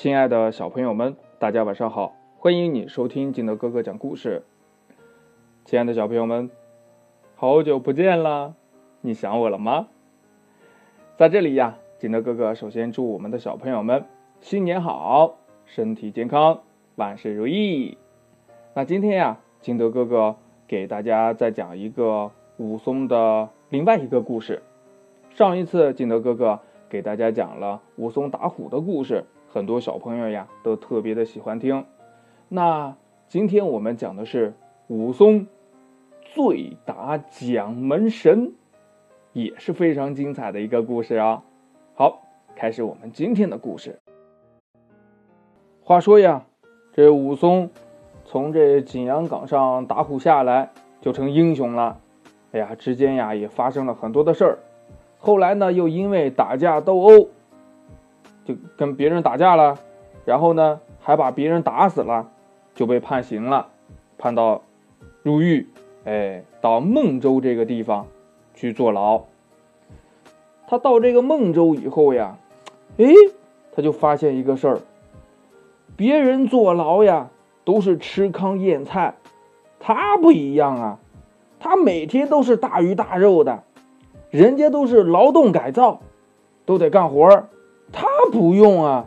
亲爱的小朋友们，大家晚上好！欢迎你收听金德哥哥讲故事。亲爱的小朋友们，好久不见了，你想我了吗？在这里呀，金德哥哥首先祝我们的小朋友们新年好，身体健康，万事如意。那今天呀，金德哥哥给大家再讲一个武松的另外一个故事。上一次金德哥哥给大家讲了武松打虎的故事。很多小朋友呀都特别的喜欢听。那今天我们讲的是武松醉打蒋门神，也是非常精彩的一个故事啊。好，开始我们今天的故事。话说呀，这武松从这景阳冈上打虎下来，就成英雄了。哎呀，之间呀也发生了很多的事儿。后来呢，又因为打架斗殴。就跟别人打架了，然后呢，还把别人打死了，就被判刑了，判到入狱，哎，到孟州这个地方去坐牢。他到这个孟州以后呀，哎，他就发现一个事儿，别人坐牢呀都是吃糠咽菜，他不一样啊，他每天都是大鱼大肉的，人家都是劳动改造，都得干活儿。他不用啊，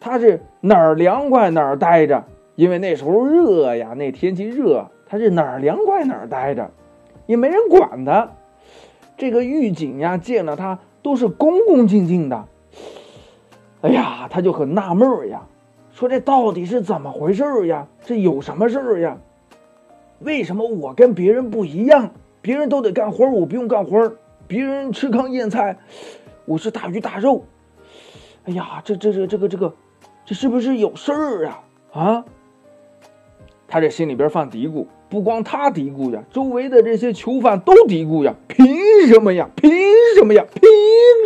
他是哪儿凉快哪儿待着，因为那时候热呀，那天气热，他是哪儿凉快哪儿待着，也没人管他。这个狱警呀，见了他都是恭恭敬敬的。哎呀，他就很纳闷呀，说这到底是怎么回事呀？这有什么事儿呀？为什么我跟别人不一样？别人都得干活，我不用干活；别人吃糠咽菜，我是大鱼大肉。哎呀，这这这这个这个，这是不是有事儿啊？啊！他这心里边犯嘀咕，不光他嘀咕呀，周围的这些囚犯都嘀咕呀。凭什么呀？凭什么呀？凭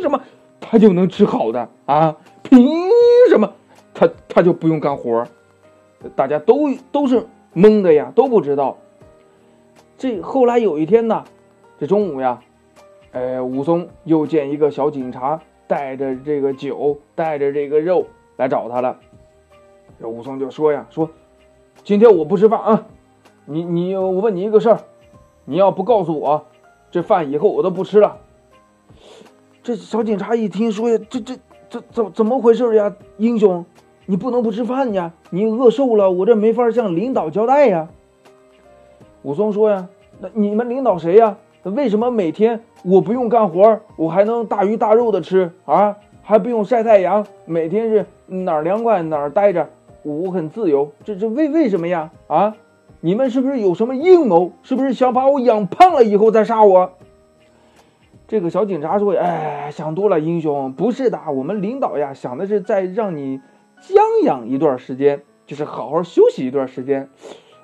什么他就能吃好的啊？凭什么他他就不用干活？大家都都是懵的呀，都不知道。这后来有一天呢，这中午呀，哎，武松又见一个小警察。带着这个酒，带着这个肉来找他了。这武松就说呀：“说今天我不吃饭啊，你你我问你一个事儿，你要不告诉我，这饭以后我都不吃了。”这小警察一听说呀，这这这怎怎么回事呀？英雄，你不能不吃饭呀！你饿瘦了，我这没法向领导交代呀。武松说呀：“那你们领导谁呀？”为什么每天我不用干活，我还能大鱼大肉的吃啊？还不用晒太阳，每天是哪儿凉快哪儿待着，我很自由。这这为为什么呀？啊，你们是不是有什么阴谋？是不是想把我养胖了以后再杀我？这个小警察说：“哎，想多了，英雄，不是的，我们领导呀想的是再让你将养一段时间，就是好好休息一段时间。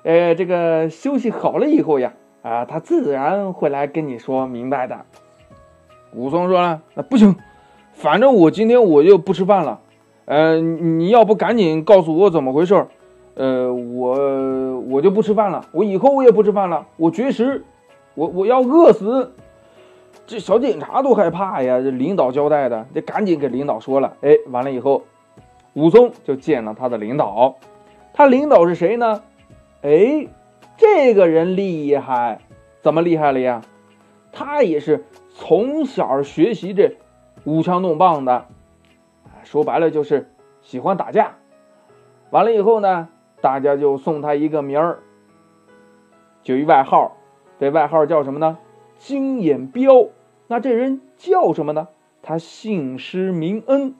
哎，这个休息好了以后呀。”啊，他自然会来跟你说明白的。武松说了：“那不行，反正我今天我就不吃饭了。呃，你要不赶紧告诉我怎么回事？呃，我我就不吃饭了，我以后我也不吃饭了，我绝食，我我要饿死。”这小警察都害怕呀，这领导交代的，得赶紧给领导说了。哎，完了以后，武松就见了他的领导。他领导是谁呢？哎。这个人厉害，怎么厉害了呀？他也是从小学习这舞枪弄棒的，说白了就是喜欢打架。完了以后呢，大家就送他一个名儿，就一外号，这外号叫什么呢？金眼彪。那这人叫什么呢？他姓施名恩，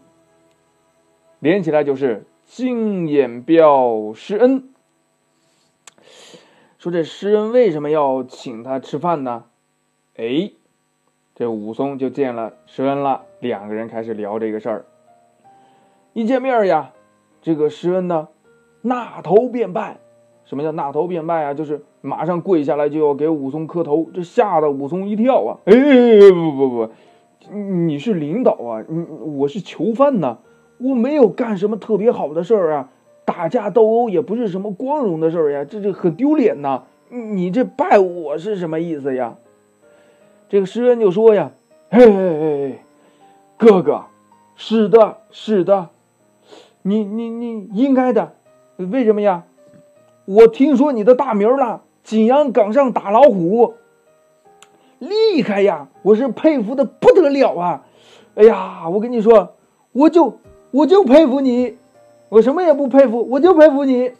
连起来就是金眼彪施恩。说这施恩为什么要请他吃饭呢？哎，这武松就见了施恩了，两个人开始聊这个事儿。一见面呀，这个施恩呢，纳头便拜。什么叫纳头便拜啊？就是马上跪下来就要给武松磕头，这吓得武松一跳啊！哎，不不不，你是领导啊，你我是囚犯呢，我没有干什么特别好的事儿啊。打架斗殴也不是什么光荣的事儿呀，这这很丢脸呐！你这拜我是什么意思呀？这个诗人就说呀：“嘿嘿嘿，哥哥，是的，是的，你你你应该的，为什么呀？我听说你的大名了，景阳冈上打老虎，厉害呀！我是佩服的不得了啊！哎呀，我跟你说，我就我就佩服你，我什么也不佩服，我就佩服你。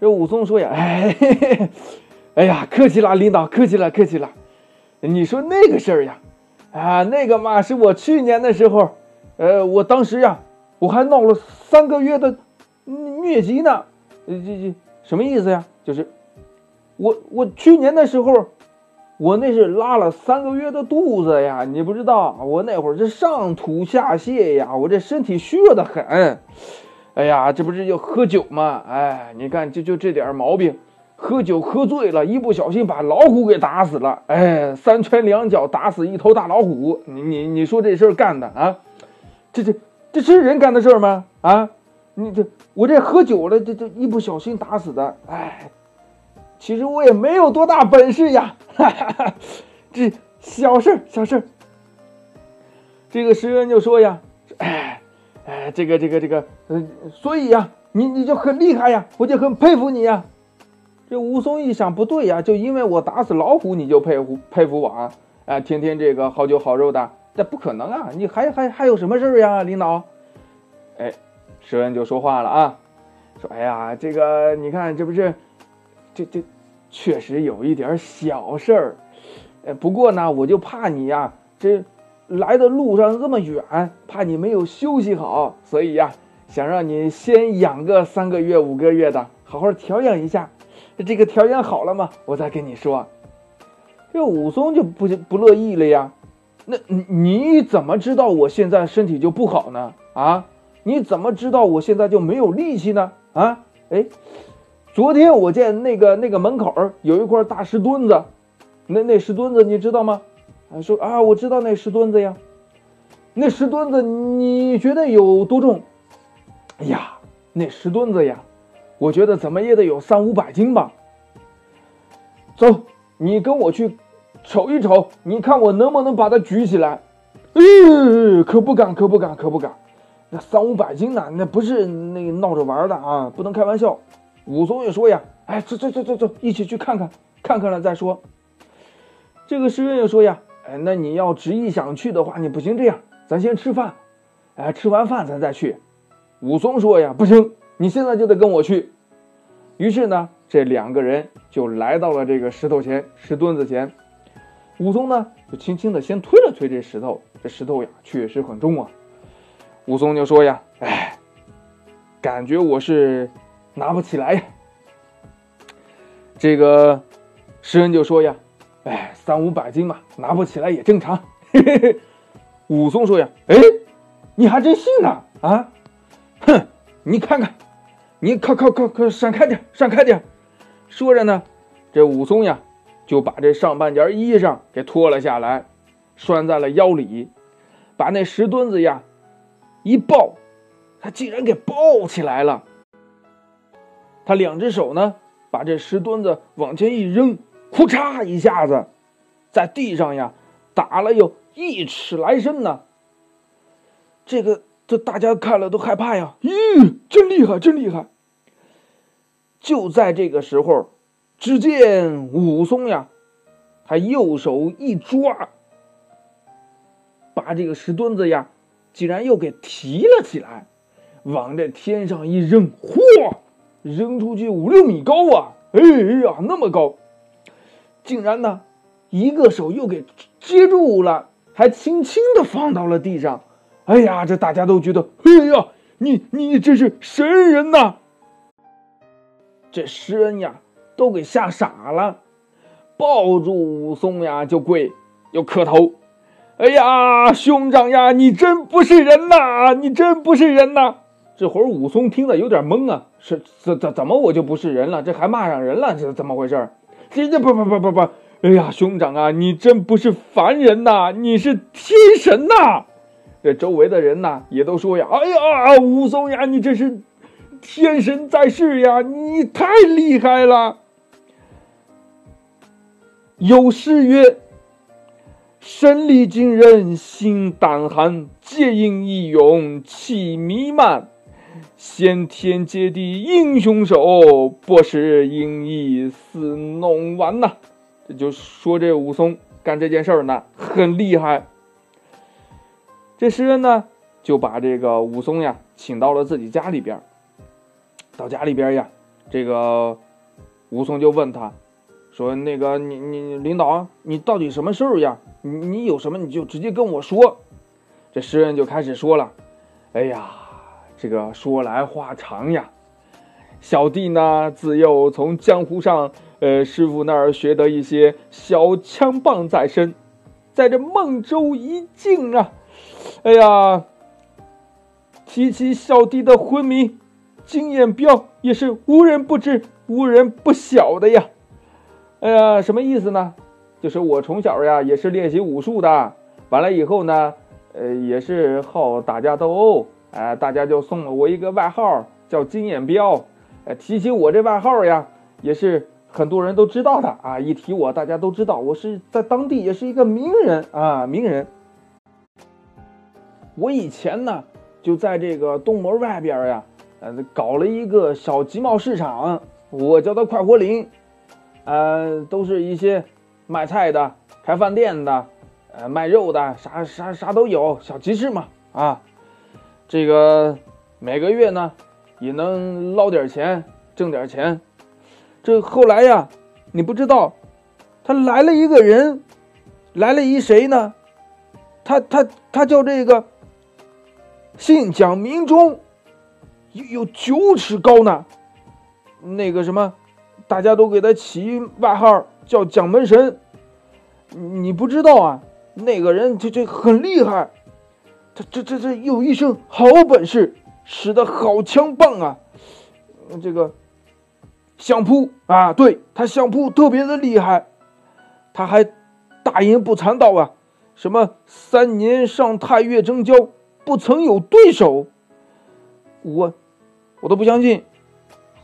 这武松说呀，哎，哎呀，客气了，领导，客气了，客气了。你说那个事儿呀，啊，那个嘛，是我去年的时候，呃，我当时呀，我还闹了三个月的疟疾呢，这这。什么意思呀？就是我我去年的时候，我那是拉了三个月的肚子呀！你不知道，我那会儿是上吐下泻呀，我这身体虚弱的很。哎呀，这不是要喝酒吗？哎，你看就就这点毛病，喝酒喝醉了，一不小心把老虎给打死了。哎，三拳两脚打死一头大老虎。你你你说这事儿干的啊？这这这是人干的事儿吗？啊？你这我这喝酒了，这这一不小心打死的，哎，其实我也没有多大本事呀，哈 哈哈，这小事小事这个石原就说呀，这个这个这个，嗯，所以呀，你你就很厉害呀，我就很佩服你呀。这武松一想，不对呀，就因为我打死老虎，你就佩服佩服我啊？哎，天天这个好酒好肉的，这不可能啊！你还还还有什么事儿呀，领导？哎。石恩就说话了啊，说：“哎呀，这个你看，这不是，这这确实有一点小事儿，呃，不过呢，我就怕你呀，这来的路上这么远，怕你没有休息好，所以呀，想让你先养个三个月、五个月的，好好调养一下。这个调养好了嘛，我再跟你说。”这武松就不不乐意了呀，那你你怎么知道我现在身体就不好呢？啊？你怎么知道我现在就没有力气呢？啊，哎，昨天我见那个那个门口有一块大石墩子，那那石墩子你知道吗？啊，说啊，我知道那石墩子呀，那石墩子你觉得有多重？哎呀，那石墩子呀，我觉得怎么也得有三五百斤吧。走，你跟我去瞅一瞅，你看我能不能把它举起来？哎，可不敢，可不敢，可不敢。那三五百斤呢？那不是那个闹着玩的啊，不能开玩笑。武松也说呀：“哎，走走走走走，一起去看看，看看了再说。”这个诗人也说呀：“哎，那你要执意想去的话，你不行这样，咱先吃饭，哎，吃完饭咱再去。”武松说呀：“不行，你现在就得跟我去。”于是呢，这两个人就来到了这个石头前，石墩子前。武松呢，就轻轻的先推了推这石头，这石头呀，确实很重啊。武松就说呀：“哎，感觉我是拿不起来呀。”这个诗人就说呀：“哎，三五百斤嘛，拿不起来也正常。”武松说呀：“哎，你还真信呢？啊，哼，你看看，你靠靠靠靠，闪开点，闪开点。”说着呢，这武松呀就把这上半截衣裳给脱了下来，拴在了腰里，把那石墩子呀。一抱，他竟然给抱起来了。他两只手呢，把这石墩子往前一扔，呼嚓一下子，在地上呀打了有一尺来深呢。这个这大家看了都害怕呀！咦，真厉害，真厉害！就在这个时候，只见武松呀，他右手一抓，把这个石墩子呀。竟然又给提了起来，往这天上一扔，嚯，扔出去五六米高啊！哎呀，那么高！竟然呢，一个手又给接住了，还轻轻的放到了地上。哎呀，这大家都觉得，哎呀，你你这是神人呐！这诗恩呀，都给吓傻了，抱住武松呀就跪，又磕头。哎呀，兄长呀，你真不是人呐！你真不是人呐！这会儿武松听了有点懵啊，是怎怎怎么我就不是人了？这还骂上人了？这怎么回事？这这不不不不不！哎呀，兄长啊，你真不是凡人呐，你是天神呐！这周围的人呐也都说呀：“哎呀，武松呀，你这是天神在世呀，你太厉害了！”有诗曰。身力惊人心胆寒，皆因一勇气弥漫。先天接地英雄手，不识英义似弄完呐。这就说这武松干这件事儿呢，很厉害。这诗人呢，就把这个武松呀请到了自己家里边。到家里边呀，这个武松就问他，说：“那个你你领导，你到底什么事儿呀？你你有什么你就直接跟我说。”这诗人就开始说了：“哎呀。”这个说来话长呀，小弟呢自幼从江湖上，呃师傅那儿学得一些小枪棒在身，在这孟州一境啊，哎呀，提起小弟的昏迷，金眼镖也是无人不知、无人不晓的呀。哎呀，什么意思呢？就是我从小呀也是练习武术的，完了以后呢，呃也是好打架斗殴。哎，大家就送了我一个外号，叫金眼彪。哎，提起我这外号呀，也是很多人都知道的啊。一提我，大家都知道我是在当地也是一个名人啊，名人。我以前呢，就在这个东门外边呀，呃，搞了一个小集贸市场，我叫它快活林。呃，都是一些卖菜的、开饭店的、呃，卖肉的，啥啥啥都有，小集市嘛，啊。这个每个月呢，也能捞点钱，挣点钱。这后来呀，你不知道，他来了一个人，来了一谁呢？他他他叫这个，姓蒋名忠，有有九尺高呢。那个什么，大家都给他起外号叫蒋门神。你不知道啊，那个人这这很厉害。这这这有一身好本事，使得好枪棒啊！这个相扑啊，对他相扑特别的厉害，他还大言不惭道啊，什么三年上太岳征交，不曾有对手。我我都不相信。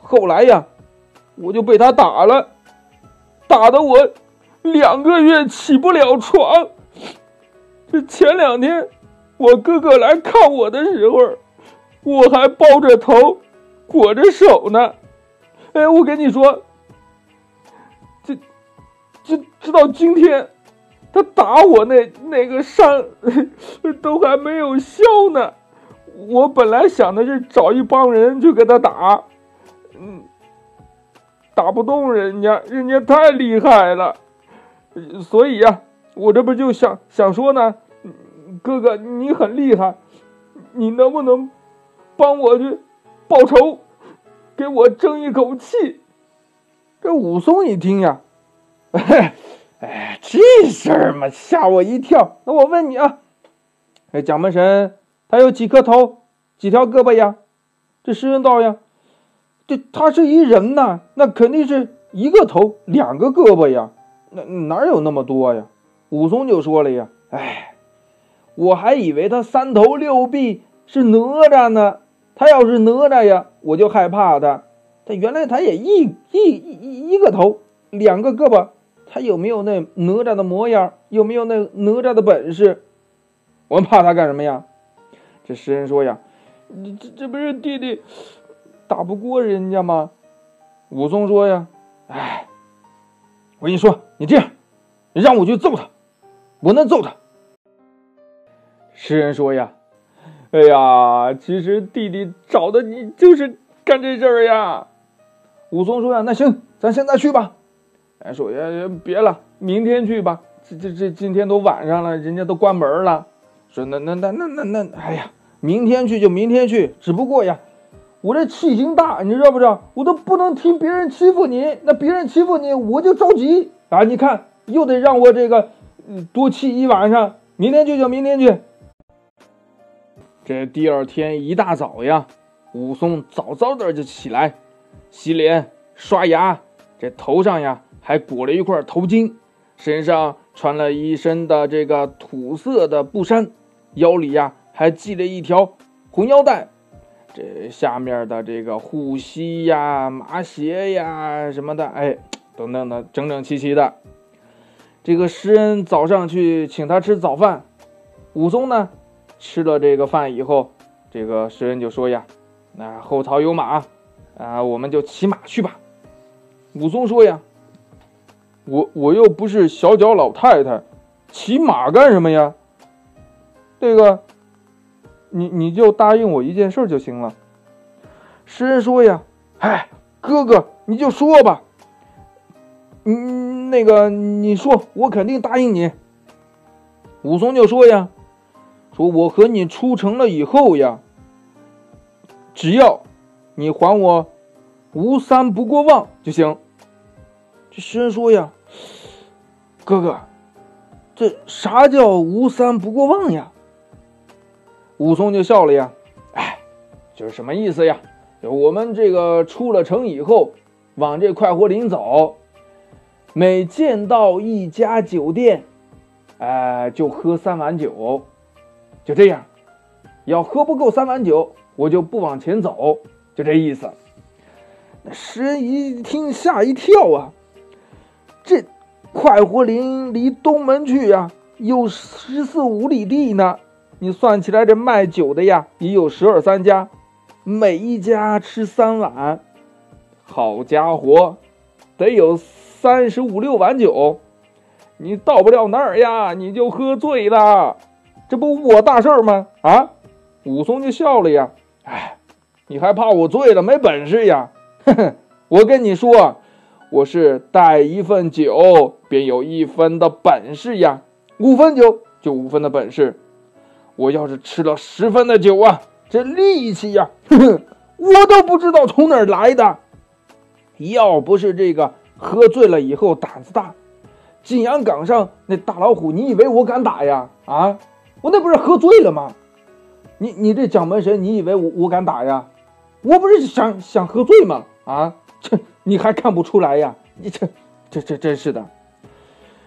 后来呀，我就被他打了，打的我两个月起不了床。这前两天。我哥哥来看我的时候，我还包着头，裹着手呢。哎，我跟你说，这、这直到今天，他打我那那个伤 都还没有消呢。我本来想的是找一帮人去跟他打，嗯，打不动人家，人家太厉害了。所以呀，我这不就想想说呢。哥哥，你很厉害，你能不能帮我去报仇，给我争一口气？这武松一听呀，哎，这事儿嘛，吓我一跳。那我问你啊，哎，蒋门神他有几颗头，几条胳膊呀？这诗人道呀，这他是一人呐，那肯定是一个头，两个胳膊呀，那哪有那么多呀？武松就说了呀，哎。我还以为他三头六臂是哪吒呢，他要是哪吒呀，我就害怕他。他原来他也一一一一个头，两个胳膊，他有没有那哪吒的模样？有没有那哪吒的本事？我怕他干什么呀？这诗人说呀，这这不是弟弟打不过人家吗？武松说呀，哎，我跟你说，你这样，你让我去揍他，我能揍他。诗人说呀：“哎呀，其实弟弟找的你就是干这事儿呀。”武松说呀：“那行，咱现在去吧。”哎，说呀，别了，明天去吧。这这这，今天都晚上了，人家都关门了。说那那那那那那，哎呀，明天去就明天去。只不过呀，我这气性大，你知道不知道？我都不能听别人欺负你，那别人欺负你，我就着急啊！你看，又得让我这个多气一晚上。明天去就明天去。这第二天一大早呀，武松早早的就起来，洗脸、刷牙，这头上呀还裹了一块头巾，身上穿了一身的这个土色的布衫，腰里呀还系了一条红腰带，这下面的这个护膝呀、麻鞋呀什么的，哎，等等的整整齐齐的。这个诗人早上去请他吃早饭，武松呢？吃了这个饭以后，这个诗人就说呀：“那后槽有马，啊，我们就骑马去吧。”武松说：“呀，我我又不是小脚老太太，骑马干什么呀？这个，你你就答应我一件事就行了。”诗人说：“呀，哎，哥哥，你就说吧。嗯，那个，你说，我肯定答应你。”武松就说：“呀，说我和你出城了以后呀，只要你还我吴三不过望就行。”这诗人说：“呀，哥哥，这啥叫吴三不过望呀？”武松就笑了呀，哎，就是什么意思呀？就我们这个出了城以后，往这快活林走，每见到一家酒店，哎，就喝三碗酒，就这样。要喝不够三碗酒，我就不往前走，就这意思。那诗人一听吓一跳啊！这快活林离东门去呀，有十四五里地呢。你算起来，这卖酒的呀，也有十二三家，每一家吃三碗，好家伙，得有三十五六碗酒。你到不了那儿呀，你就喝醉了，这不我大事儿吗？啊！武松就笑了呀，哎，你还怕我醉了没本事呀？哼哼，我跟你说。我是带一份酒，便有一分的本事呀，五分酒就五分的本事。我要是吃了十分的酒啊，这力气呀，哼哼，我都不知道从哪儿来的。要不是这个喝醉了以后胆子大，景阳冈上那大老虎，你以为我敢打呀？啊，我那不是喝醉了吗？你你这蒋门神，你以为我我敢打呀？我不是想想喝醉吗？啊，这。你还看不出来呀？你这、这、这真是的。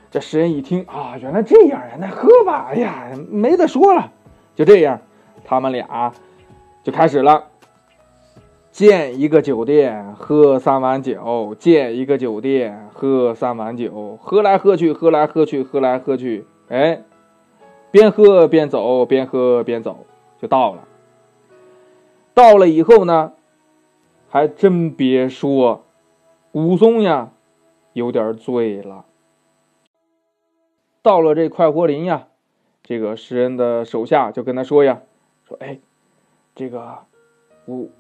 这诗人一听啊，原来这样呀，那喝吧。哎呀，没得说了。就这样，他们俩就开始了。建一个酒店，喝三碗酒；建一个酒店，喝三碗酒。喝来喝去，喝来喝去，喝来喝去。哎，边喝边走，边喝边走，就到了。到了以后呢，还真别说。武松呀，有点醉了。到了这快活林呀，这个诗人的手下就跟他说呀：“说哎，这个武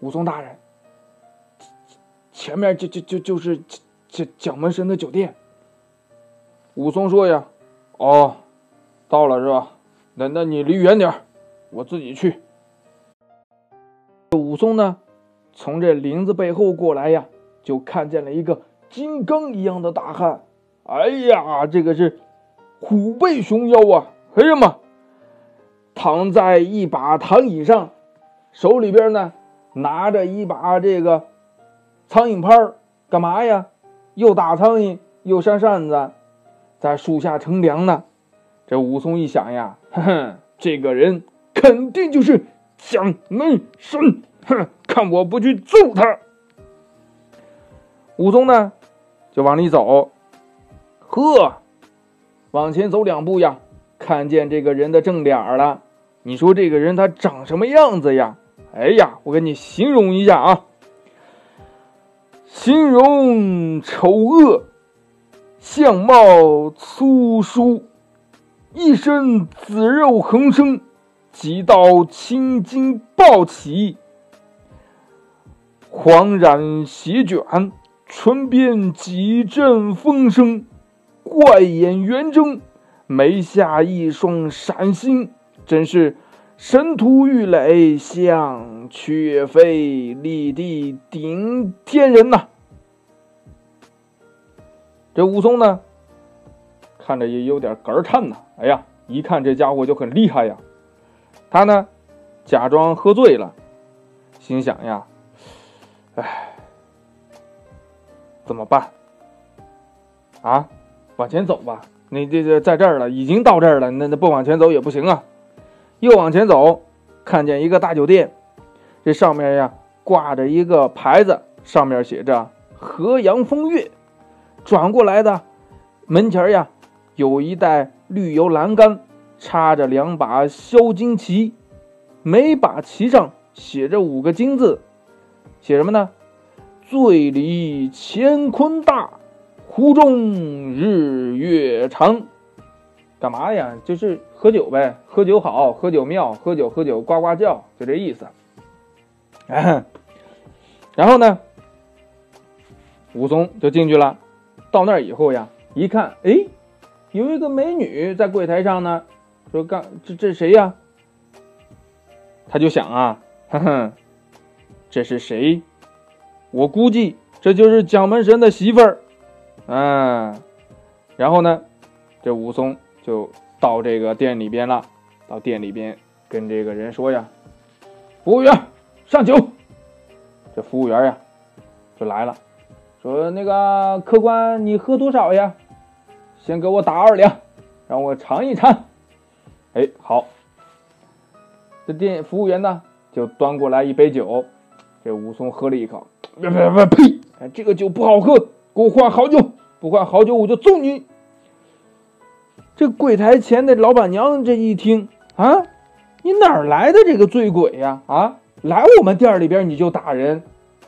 武松大人，前面就就就就是蒋蒋门神的酒店。”武松说呀：“哦，到了是吧？那那你离远点我自己去。”武松呢，从这林子背后过来呀。就看见了一个金刚一样的大汉，哎呀，这个是虎背熊腰啊！哎呀妈，躺在一把躺椅上，手里边呢拿着一把这个苍蝇拍干嘛呀？又打苍蝇又扇扇子，在树下乘凉呢。这武松一想呀，哼哼，这个人肯定就是蒋门神，哼，看我不去揍他！武松呢，就往里走，呵，往前走两步呀，看见这个人的正脸了。你说这个人他长什么样子呀？哎呀，我给你形容一下啊，形容丑恶，相貌粗疏，一身紫肉横生，几道青筋暴起，黄染席卷。唇边几阵风声，怪眼圆睁，眉下一双闪星，真是神图玉垒，像雀飞立地顶天人呐！这武松呢，看着也有点肝颤呐。哎呀，一看这家伙就很厉害呀。他呢，假装喝醉了，心想呀，哎。怎么办？啊，往前走吧。你这这在这儿了，已经到这儿了，那那不往前走也不行啊。又往前走，看见一个大酒店，这上面呀挂着一个牌子，上面写着“河阳风月”。转过来的门前呀，有一带绿油栏杆，插着两把削金旗，每把旗上写着五个金字，写什么呢？醉里乾坤大，壶中日月长。干嘛呀？就是喝酒呗，喝酒好，喝酒妙，喝酒喝酒呱呱叫，就这意思。然后呢，武松就进去了。到那儿以后呀，一看，哎，有一个美女在柜台上呢。说干这这谁呀？他就想啊，哼哼，这是谁？我估计这就是蒋门神的媳妇儿。嗯，然后呢，这武松就到这个店里边了，到店里边跟这个人说呀：“服务员，上酒。”这服务员呀就来了，说：“那个客官，你喝多少呀？先给我打二两，让我尝一尝。”哎，好，这店服务员呢就端过来一杯酒，这武松喝了一口，别别别，呸！这个酒不好喝，给我换好酒，不换好酒我就揍你。这柜台前的老板娘这一听啊，你哪来的这个醉鬼呀？啊，来我们店里边你就打人，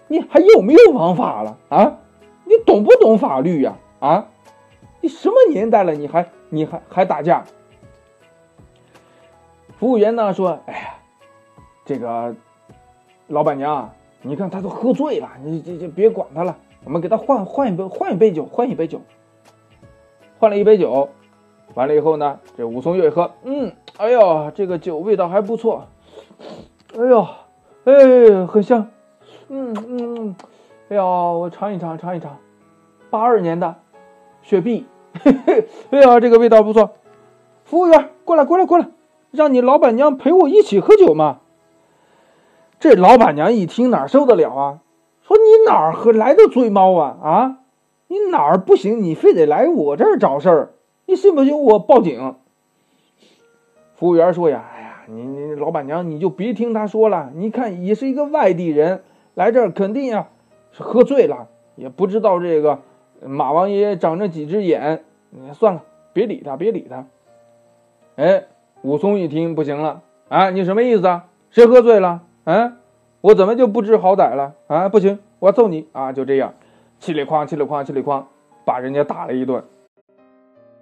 你还有没有王法了啊？你懂不懂法律呀？啊，你什么年代了，你还你还还打架？服务员呢说：“哎呀，这个老板娘，你看他都喝醉了，你这这别管他了，我们给他换换一杯换一杯酒，换一杯酒。换了一杯酒，完了以后呢，这武松又一喝，嗯，哎呦，这个酒味道还不错，哎呦，哎，很香，嗯嗯，哎呦，我尝一尝，尝一尝，八二年的雪碧，嘿嘿，哎呀，这个味道不错。服务员，过来，过来，过来。”让你老板娘陪我一起喝酒嘛？这老板娘一听哪受得了啊？说你哪儿喝来的醉猫啊？啊，你哪儿不行？你非得来我这儿找事儿？你信不信我报警？服务员说呀：“哎呀，你你老板娘你就别听他说了。你看也是一个外地人来这儿，肯定呀是喝醉了，也不知道这个马王爷长着几只眼。算了，别理他，别理他。哎。”武松一听不行了啊！你什么意思啊？谁喝醉了？啊，我怎么就不知好歹了啊？不行，我要揍你啊！就这样，气里哐，气里哐，气里哐，把人家打了一顿。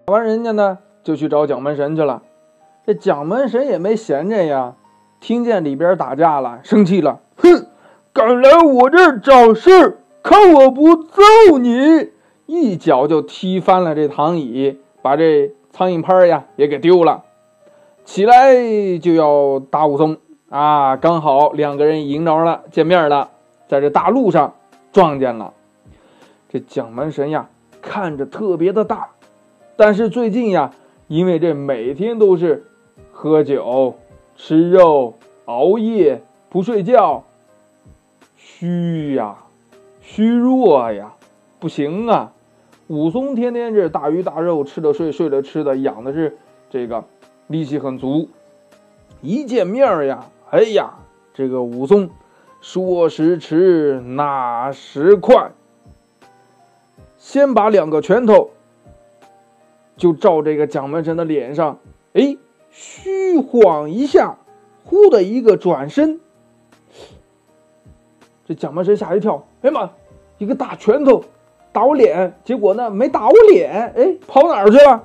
打完人家呢，就去找蒋门神去了。这蒋门神也没闲着呀，听见里边打架了，生气了，哼，敢来我这儿找事看我不揍你！一脚就踢翻了这躺椅，把这苍蝇拍呀也给丢了。起来就要打武松啊！刚好两个人迎着了，见面了，在这大路上撞见了。这蒋门神呀，看着特别的大，但是最近呀，因为这每天都是喝酒、吃肉、熬夜、不睡觉，虚呀，虚弱呀，不行啊！武松天天这大鱼大肉吃的睡，睡了吃的，养的是这个。力气很足，一见面呀，哎呀，这个武松说时迟，那时快，先把两个拳头就照这个蒋门神的脸上，哎，虚晃一下，忽的一个转身，这蒋门神吓一跳，哎呀妈，一个大拳头打我脸，结果呢没打我脸，哎，跑哪儿去了？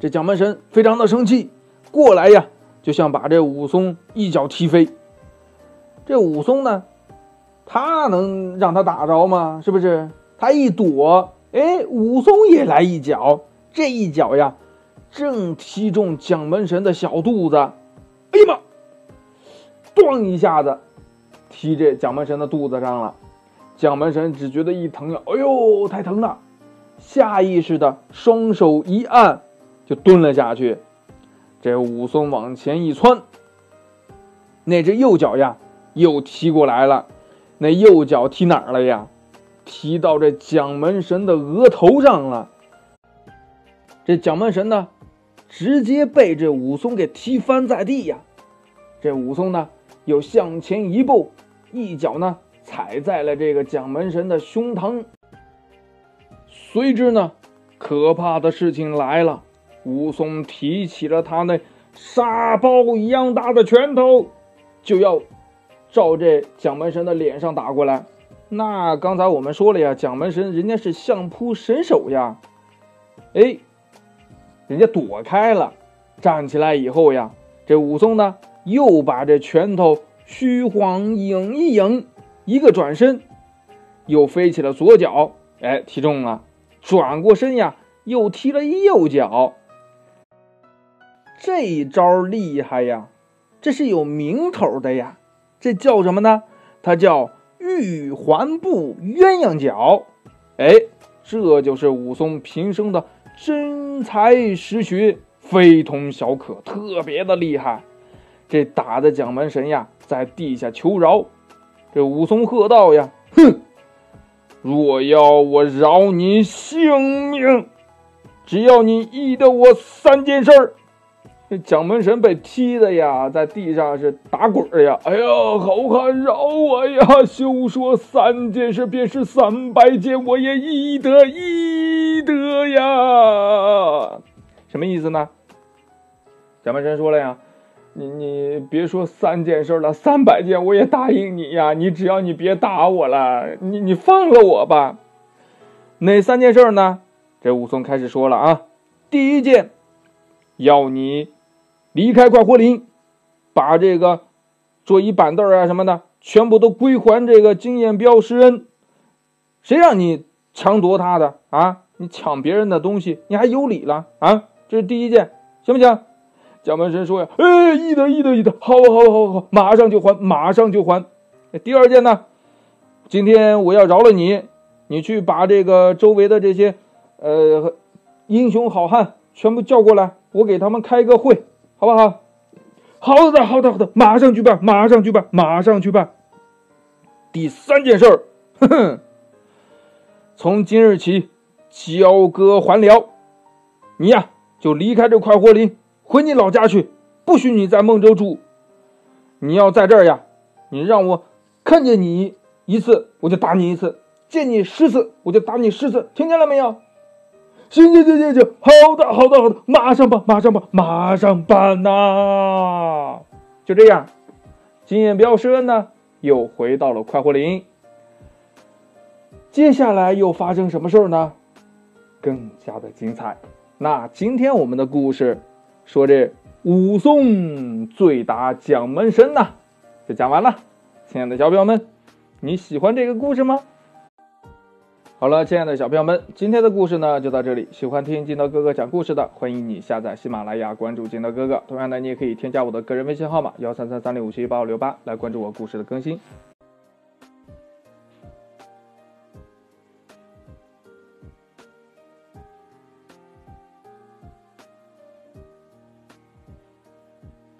这蒋门神非常的生气，过来呀，就想把这武松一脚踢飞。这武松呢，他能让他打着吗？是不是？他一躲，哎，武松也来一脚，这一脚呀，正踢中蒋门神的小肚子。哎呀妈！咣一下子，踢这蒋门神的肚子上了。蒋门神只觉得一疼呀，哎呦，太疼了！下意识的双手一按。就蹲了下去，这武松往前一窜，那只右脚呀又踢过来了，那右脚踢哪儿了呀？踢到这蒋门神的额头上了。这蒋门神呢，直接被这武松给踢翻在地呀。这武松呢又向前一步，一脚呢踩在了这个蒋门神的胸膛。随之呢，可怕的事情来了。武松提起了他那沙包一样大的拳头，就要照这蒋门神的脸上打过来。那刚才我们说了呀，蒋门神人家是相扑神手呀，哎，人家躲开了，站起来以后呀，这武松呢又把这拳头虚晃影一影，一个转身，又飞起了左脚，哎，踢中了，转过身呀，又踢了右脚。这一招厉害呀，这是有名头的呀，这叫什么呢？它叫。玉环步鸳鸯脚，哎，这就是武松平生的真才实学，非同小可，特别的厉害。这打的蒋门神呀，在地下求饶。这武松喝道呀：“哼，若要我饶你性命，只要你依得我三件事儿。”这蒋门神被踢的呀，在地上是打滚儿呀！哎呀，好汉饶我呀！休说三件事，便是三百件，我也依得依得呀！什么意思呢？蒋门神说了呀：“你你别说三件事了，三百件我也答应你呀！你只要你别打我了，你你放了我吧。哪三件事呢？这武松开始说了啊，第一件，要你。”离开快活林，把这个桌椅板凳啊什么的，全部都归还这个金燕彪施恩。谁让你抢夺他的啊？你抢别人的东西，你还有理了啊？这是第一件，行不行？蒋门神说呀，哎，一得一得一得，好，好，好，好，马上就还，马上就还。第二件呢？今天我要饶了你，你去把这个周围的这些呃英雄好汉全部叫过来，我给他们开个会。好不好？好的，好的，好的，马上去办，马上去办，马上去办。第三件事儿，哼哼，从今日起交割还辽，你呀就离开这快活林，回你老家去，不许你在孟州住。你要在这儿呀，你让我看见你一次，我就打你一次；见你十次，我就打你十次。听见了没有？行行行行行，好的好的好的，马上办马上办马上办呐！就这样，金燕彪施恩呢，又回到了快活林。接下来又发生什么事儿呢？更加的精彩。那今天我们的故事说这武松醉打蒋门神呐，就讲完了。亲爱的小朋友们，你喜欢这个故事吗？好了，亲爱的小朋友们，今天的故事呢就到这里。喜欢听金德哥哥讲故事的，欢迎你下载喜马拉雅，关注金德哥哥。同样呢，你也可以添加我的个人微信号码幺三三三零五七八五六八来关注我故事的更新。